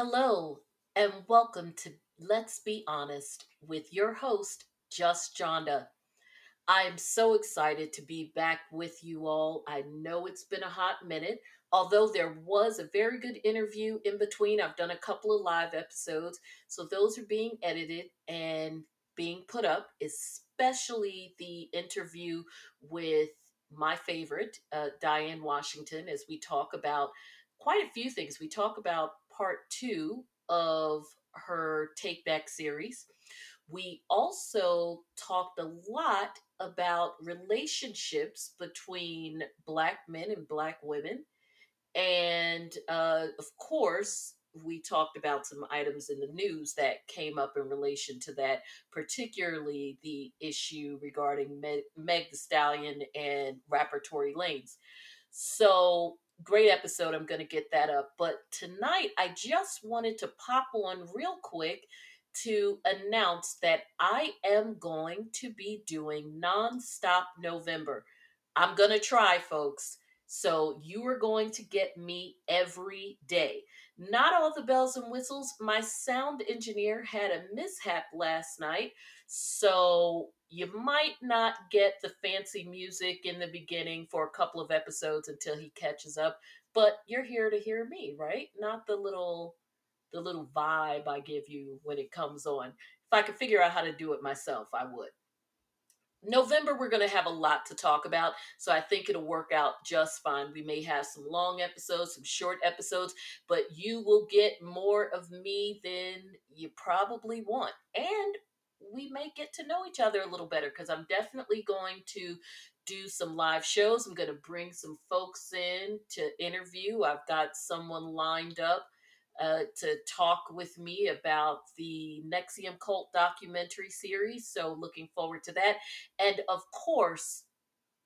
Hello, and welcome to Let's Be Honest with your host, Just Jonda. I am so excited to be back with you all. I know it's been a hot minute, although there was a very good interview in between. I've done a couple of live episodes, so those are being edited and being put up, especially the interview with my favorite, uh, Diane Washington, as we talk about quite a few things. We talk about part two of her Take Back series. We also talked a lot about relationships between Black men and Black women. And uh, of course, we talked about some items in the news that came up in relation to that, particularly the issue regarding Meg, Meg the Stallion and rapper Tory Lanez. So, great episode. I'm going to get that up. But tonight, I just wanted to pop on real quick to announce that I am going to be doing nonstop November. I'm going to try, folks. So you are going to get me every day. Not all the bells and whistles. My sound engineer had a mishap last night. So you might not get the fancy music in the beginning for a couple of episodes until he catches up. But you're here to hear me, right? Not the little the little vibe I give you when it comes on. If I could figure out how to do it myself, I would. November, we're going to have a lot to talk about, so I think it'll work out just fine. We may have some long episodes, some short episodes, but you will get more of me than you probably want. And we may get to know each other a little better because I'm definitely going to do some live shows. I'm going to bring some folks in to interview. I've got someone lined up uh, to talk with me about the NXIVM Cult documentary series. So, looking forward to that. And of course,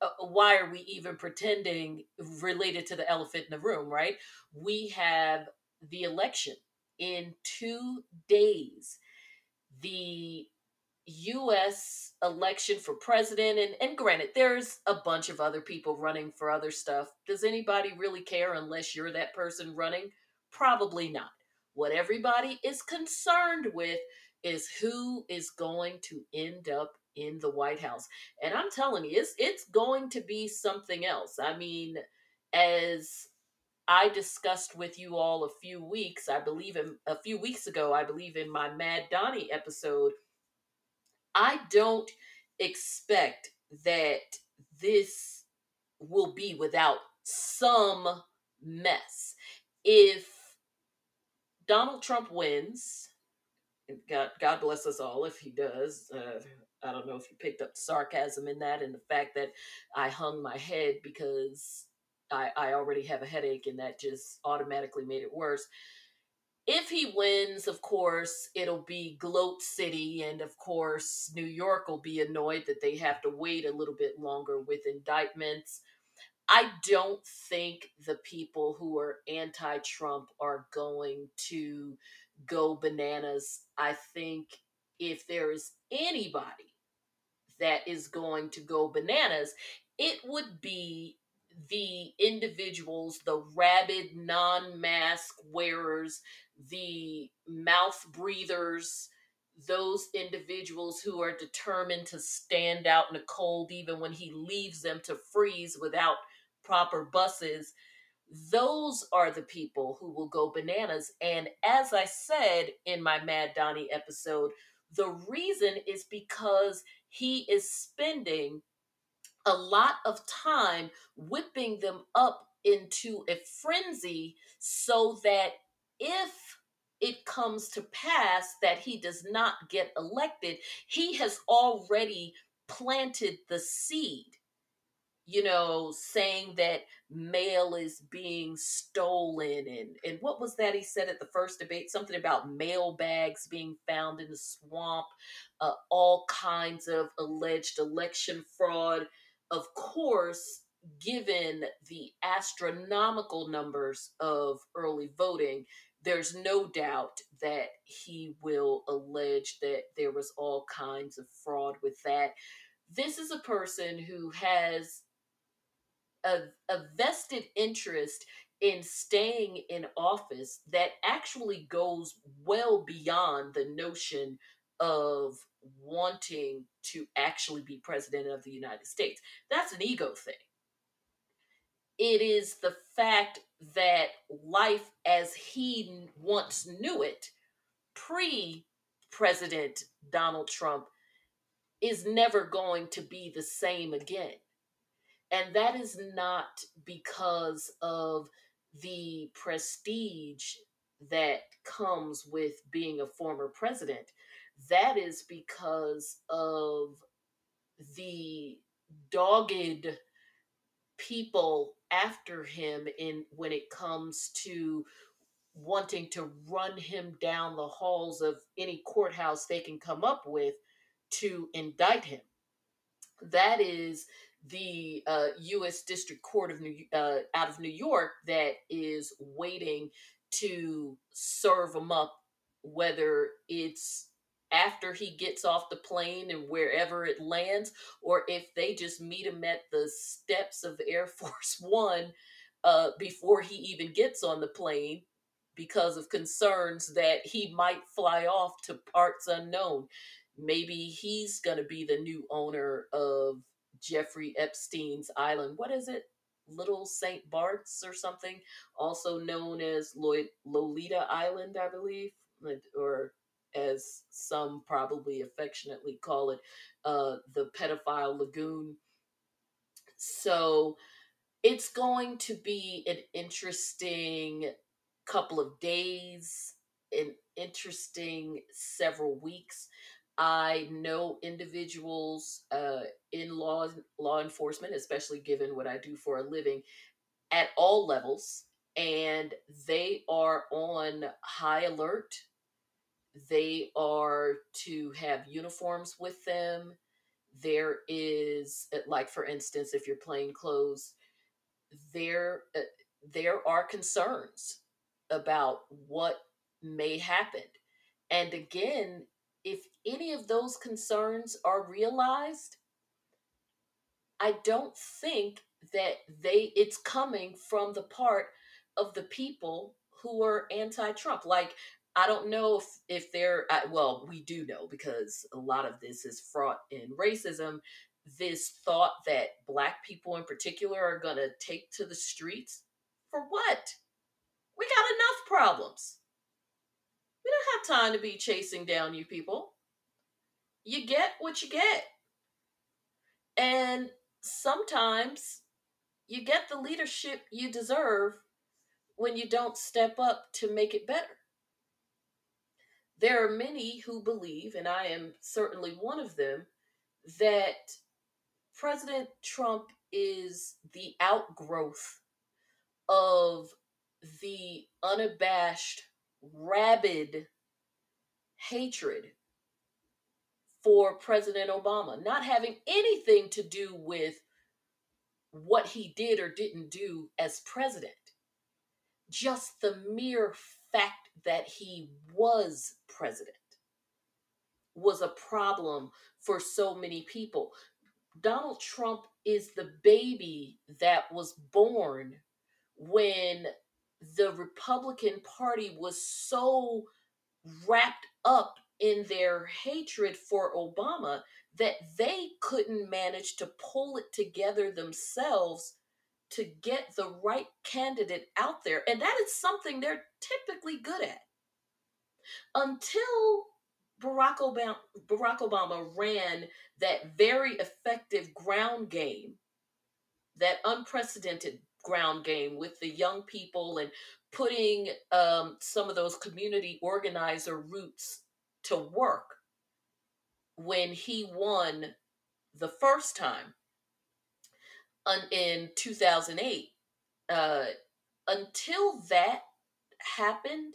uh, why are we even pretending related to the elephant in the room, right? We have the election in two days. The US election for president and and granted there's a bunch of other people running for other stuff. Does anybody really care unless you're that person running? Probably not. What everybody is concerned with is who is going to end up in the White House. And I'm telling you, it's it's going to be something else. I mean, as I discussed with you all a few weeks, I believe in a few weeks ago, I believe in my Mad Donnie episode, I don't expect that this will be without some mess. If Donald Trump wins, God, God bless us all if he does. Uh, I don't know if you picked up the sarcasm in that and the fact that I hung my head because I, I already have a headache and that just automatically made it worse if he wins, of course, it'll be Gloat City, and of course, New York will be annoyed that they have to wait a little bit longer with indictments. I don't think the people who are anti Trump are going to go bananas. I think if there is anybody that is going to go bananas, it would be the individuals, the rabid non mask wearers the mouth breathers, those individuals who are determined to stand out in the cold even when he leaves them to freeze without proper buses, those are the people who will go bananas. And as I said in my Mad Donnie episode, the reason is because he is spending a lot of time whipping them up into a frenzy so that if it comes to pass that he does not get elected, he has already planted the seed, you know, saying that mail is being stolen. And, and what was that he said at the first debate? Something about mail bags being found in the swamp, uh, all kinds of alleged election fraud. Of course, given the astronomical numbers of early voting, there's no doubt that he will allege that there was all kinds of fraud with that. This is a person who has a, a vested interest in staying in office that actually goes well beyond the notion of wanting to actually be president of the United States. That's an ego thing. It is the fact that life as he once knew it, pre President Donald Trump, is never going to be the same again. And that is not because of the prestige that comes with being a former president. That is because of the dogged people after him in when it comes to wanting to run him down the halls of any courthouse they can come up with to indict him. That is the uh, U.S. District Court of New uh, out of New York that is waiting to serve him up, whether it's after he gets off the plane and wherever it lands, or if they just meet him at the steps of Air Force One uh, before he even gets on the plane because of concerns that he might fly off to parts unknown. Maybe he's going to be the new owner of Jeffrey Epstein's island. What is it? Little St. Bart's or something, also known as Lolita Island, I believe, or as some probably affectionately call it, uh, the pedophile lagoon. So it's going to be an interesting couple of days, an interesting several weeks. I know individuals uh, in law law enforcement, especially given what I do for a living, at all levels, and they are on high alert. They are to have uniforms with them. There is, uh, like for instance, if you're plain clothes, there uh, there are concerns about what may happen. And again, if any of those concerns are realized, I don't think that they it's coming from the part of the people who are anti-Trump. Like I don't know if if they're uh, well, we do know because a lot of this is fraught in racism. This thought that black people in particular are going to take to the streets for what? We got enough problems. We don't have time to be chasing down you people. You get what you get. And sometimes you get the leadership you deserve when you don't step up to make it better. There are many who believe, and I am certainly one of them, that President Trump is the outgrowth of the unabashed rabid hatred for President Obama, not having anything to do with what he did or didn't do as president. Just the mere fact that he was president was a problem for so many people. Donald Trump is the baby that was born when the Republican Party was so wrapped up in their hatred for Obama that they couldn't manage to pull it together themselves to get the right candidate out there. And that is something they're typically good at. Until Barack Obama, Barack Obama ran that very effective ground game, that unprecedented ground game with the young people and putting um, some of those community organizer roots to work when he won the first time in 2008 uh, until that happened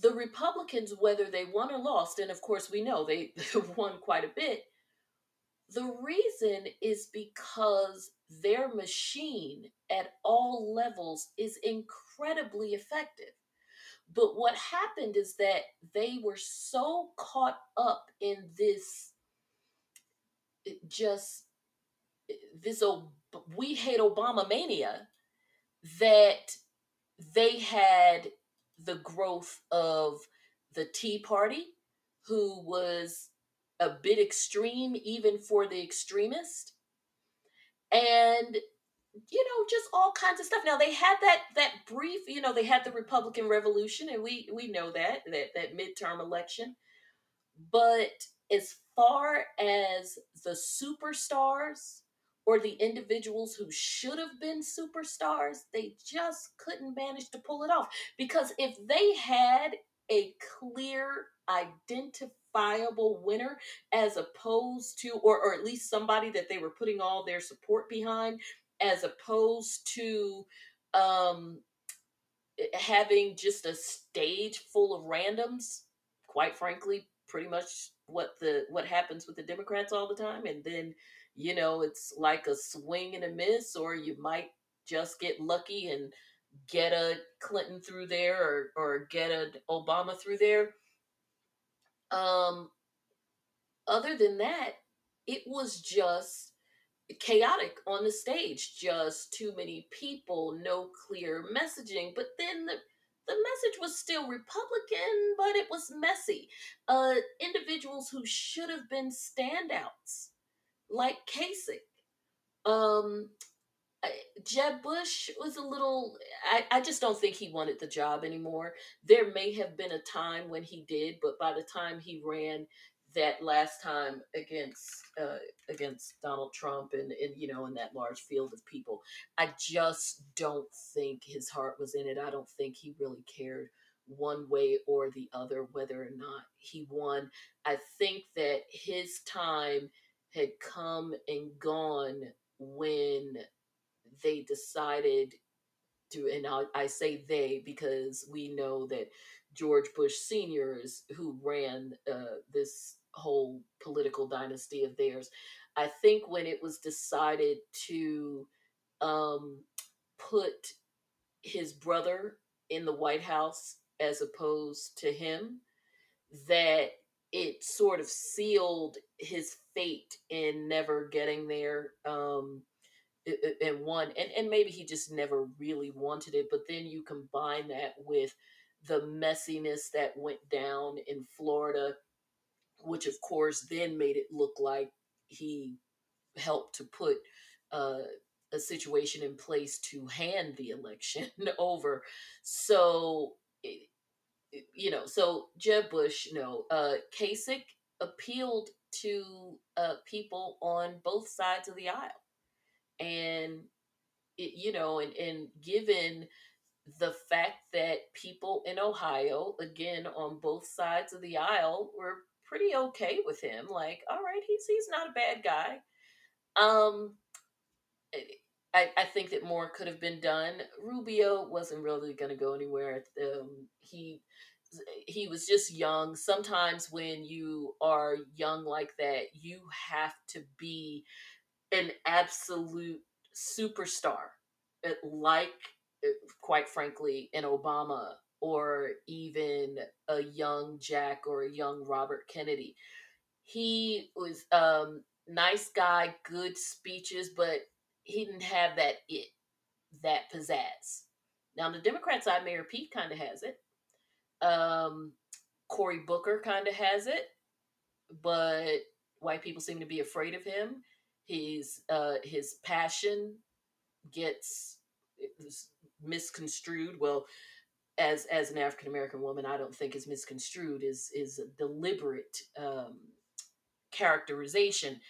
the republicans whether they won or lost and of course we know they won quite a bit the reason is because their machine at all levels is incredibly effective. But what happened is that they were so caught up in this just this oh, we hate Obama mania that they had the growth of the Tea Party, who was a bit extreme even for the extremist, and you know just all kinds of stuff. Now they had that that brief, you know, they had the Republican Revolution, and we we know that that that midterm election, but as far as the superstars or the individuals who should have been superstars, they just couldn't manage to pull it off. Because if they had a clear, identifiable winner, as opposed to, or, or at least somebody that they were putting all their support behind, as opposed to um, having just a stage full of randoms, quite frankly, pretty much what the what happens with the Democrats all the time, and then you know, it's like a swing and a miss, or you might just get lucky and get a Clinton through there or, or get an Obama through there. Um, other than that, it was just chaotic on the stage. Just too many people, no clear messaging. But then the the message was still Republican, but it was messy. Uh, individuals who should have been standouts like Kasich. Um, Jeb Bush was a little. I, I just don't think he wanted the job anymore. There may have been a time when he did, but by the time he ran that last time against uh, against Donald Trump and, and you know in that large field of people, I just don't think his heart was in it. I don't think he really cared one way or the other whether or not he won. I think that his time had come and gone when they decided to, and I, I say they because we know that George Bush seniors who ran uh, this whole political dynasty of theirs. I think when it was decided to um, put his brother in the White House as opposed to him, that it sort of sealed his fate in never getting there um and one and, and maybe he just never really wanted it but then you combine that with the messiness that went down in florida which of course then made it look like he helped to put uh, a situation in place to hand the election over. So you know, so Jeb Bush, you know, uh, Kasich appealed to uh, people on both sides of the aisle, and it, you know, and and given the fact that people in Ohio, again on both sides of the aisle, were pretty okay with him. Like, all right, he's he's not a bad guy. Um, eh, I, I think that more could have been done. Rubio wasn't really going to go anywhere. Um, he he was just young. Sometimes when you are young like that, you have to be an absolute superstar, uh, like uh, quite frankly, an Obama or even a young Jack or a young Robert Kennedy. He was um nice guy, good speeches, but he didn't have that it, that pizzazz. Now, the Democrat side, Mayor Pete kind of has it. Um, Cory Booker kind of has it, but white people seem to be afraid of him. His uh, his passion gets misconstrued. Well, as as an African American woman, I don't think is misconstrued. is is a deliberate um, characterization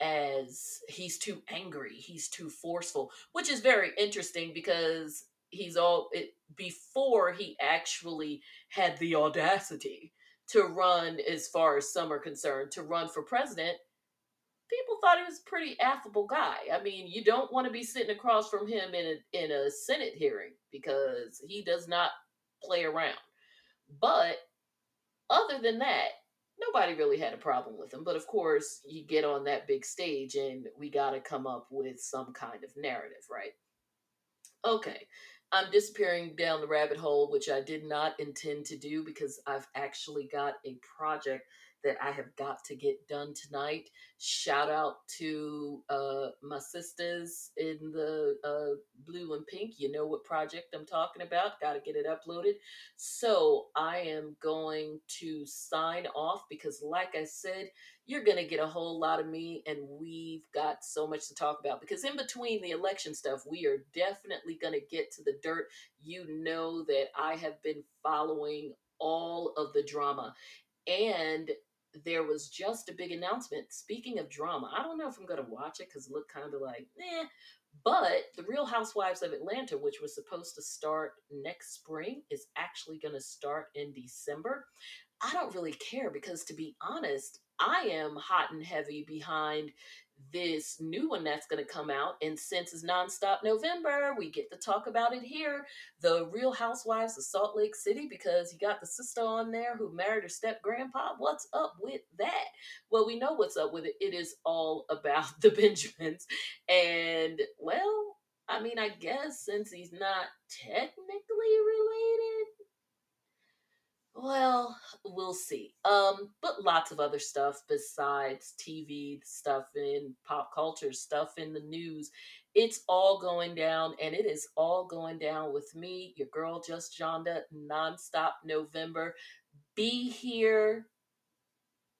as he's too angry, he's too forceful, which is very interesting because he's all it, before he actually had the audacity to run as far as some are concerned to run for president people thought he was a pretty affable guy i mean you don't want to be sitting across from him in a in a senate hearing because he does not play around but other than that nobody really had a problem with him. But of course, you get on that big stage and we got to come up with some kind of narrative, right? Okay, I'm disappearing down the rabbit hole, which I did not intend to do because I've actually got a project that I have got to get done tonight. Shout out to uh, my sisters in the uh, blue and pink. You know what project I'm talking about. Got to get it uploaded. So I am going to sign off because, like I said, you're going to get a whole lot of me, and we've got so much to talk about. Because in between the election stuff, we are definitely going to get to the dirt. You know that I have been following all of the drama. And there was just a big announcement. Speaking of drama, I don't know if I'm going to watch it because it looked kind of like, eh. But The Real Housewives of Atlanta, which was supposed to start next spring, is actually going to start in December. I don't really care because, to be honest, I am hot and heavy behind this new one that's going to come out. And since it's nonstop November, we get to talk about it here. The Real Housewives of Salt Lake City, because you got the sister on there who married her step grandpa. What's up with that? Well, we know what's up with it. It is all about the Benjamins. And, well, I mean, I guess since he's not technically related, well, we'll see. Um, but lots of other stuff besides TV stuff and pop culture stuff in the news. It's all going down, and it is all going down with me, your girl Just Jonda, nonstop November. Be here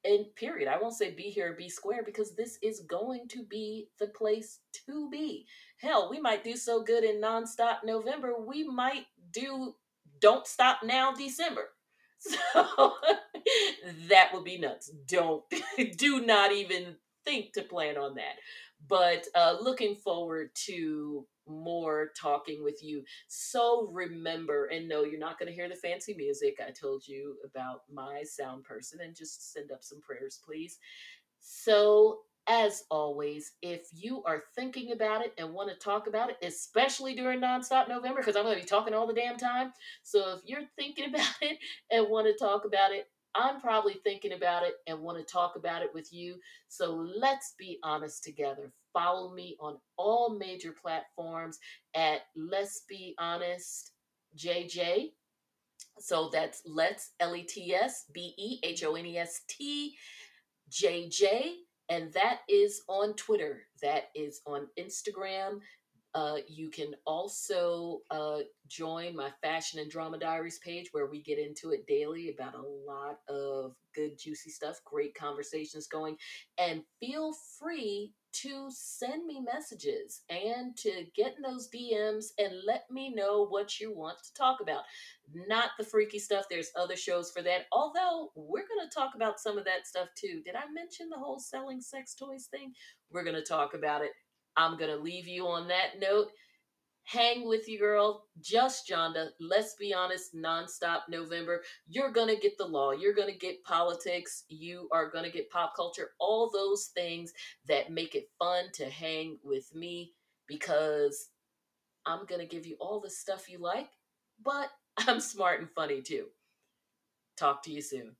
and period. I won't say be here, be square, because this is going to be the place to be. Hell, we might do so good in nonstop November, we might do don't stop now December. So that would be nuts. Don't do not even think to plan on that. But uh, looking forward to more talking with you. So remember and know you're not going to hear the fancy music. I told you about my sound person and just send up some prayers, please. So as always, if you are thinking about it and want to talk about it, especially during Nonstop November, because I'm going to be talking all the damn time. So if you're thinking about it and want to talk about it, I'm probably thinking about it and want to talk about it with you. So let's be honest together. Follow me on all major platforms at Let's Be Honest JJ. So that's Let's L E T S B E H O N E S T J J and that is on Twitter. That is on Instagram. Uh, you can also uh, join my Fashion and Drama Diaries page where we get into it daily about a lot of good, juicy stuff, great conversations going. And feel free to send me messages and to get in those DMs and let me know what you want to talk about. Not the freaky stuff, there's other shows for that. Although we're going to talk about some of that stuff too. Did I mention the whole selling sex toys thing? We're going to talk about it. I'm going to leave you on that note hang with you, girl. Just Jonda. Let's be honest, nonstop November. You're going to get the law. You're going to get politics. You are going to get pop culture. All those things that make it fun to hang with me because I'm going to give you all the stuff you like, but I'm smart and funny too. Talk to you soon.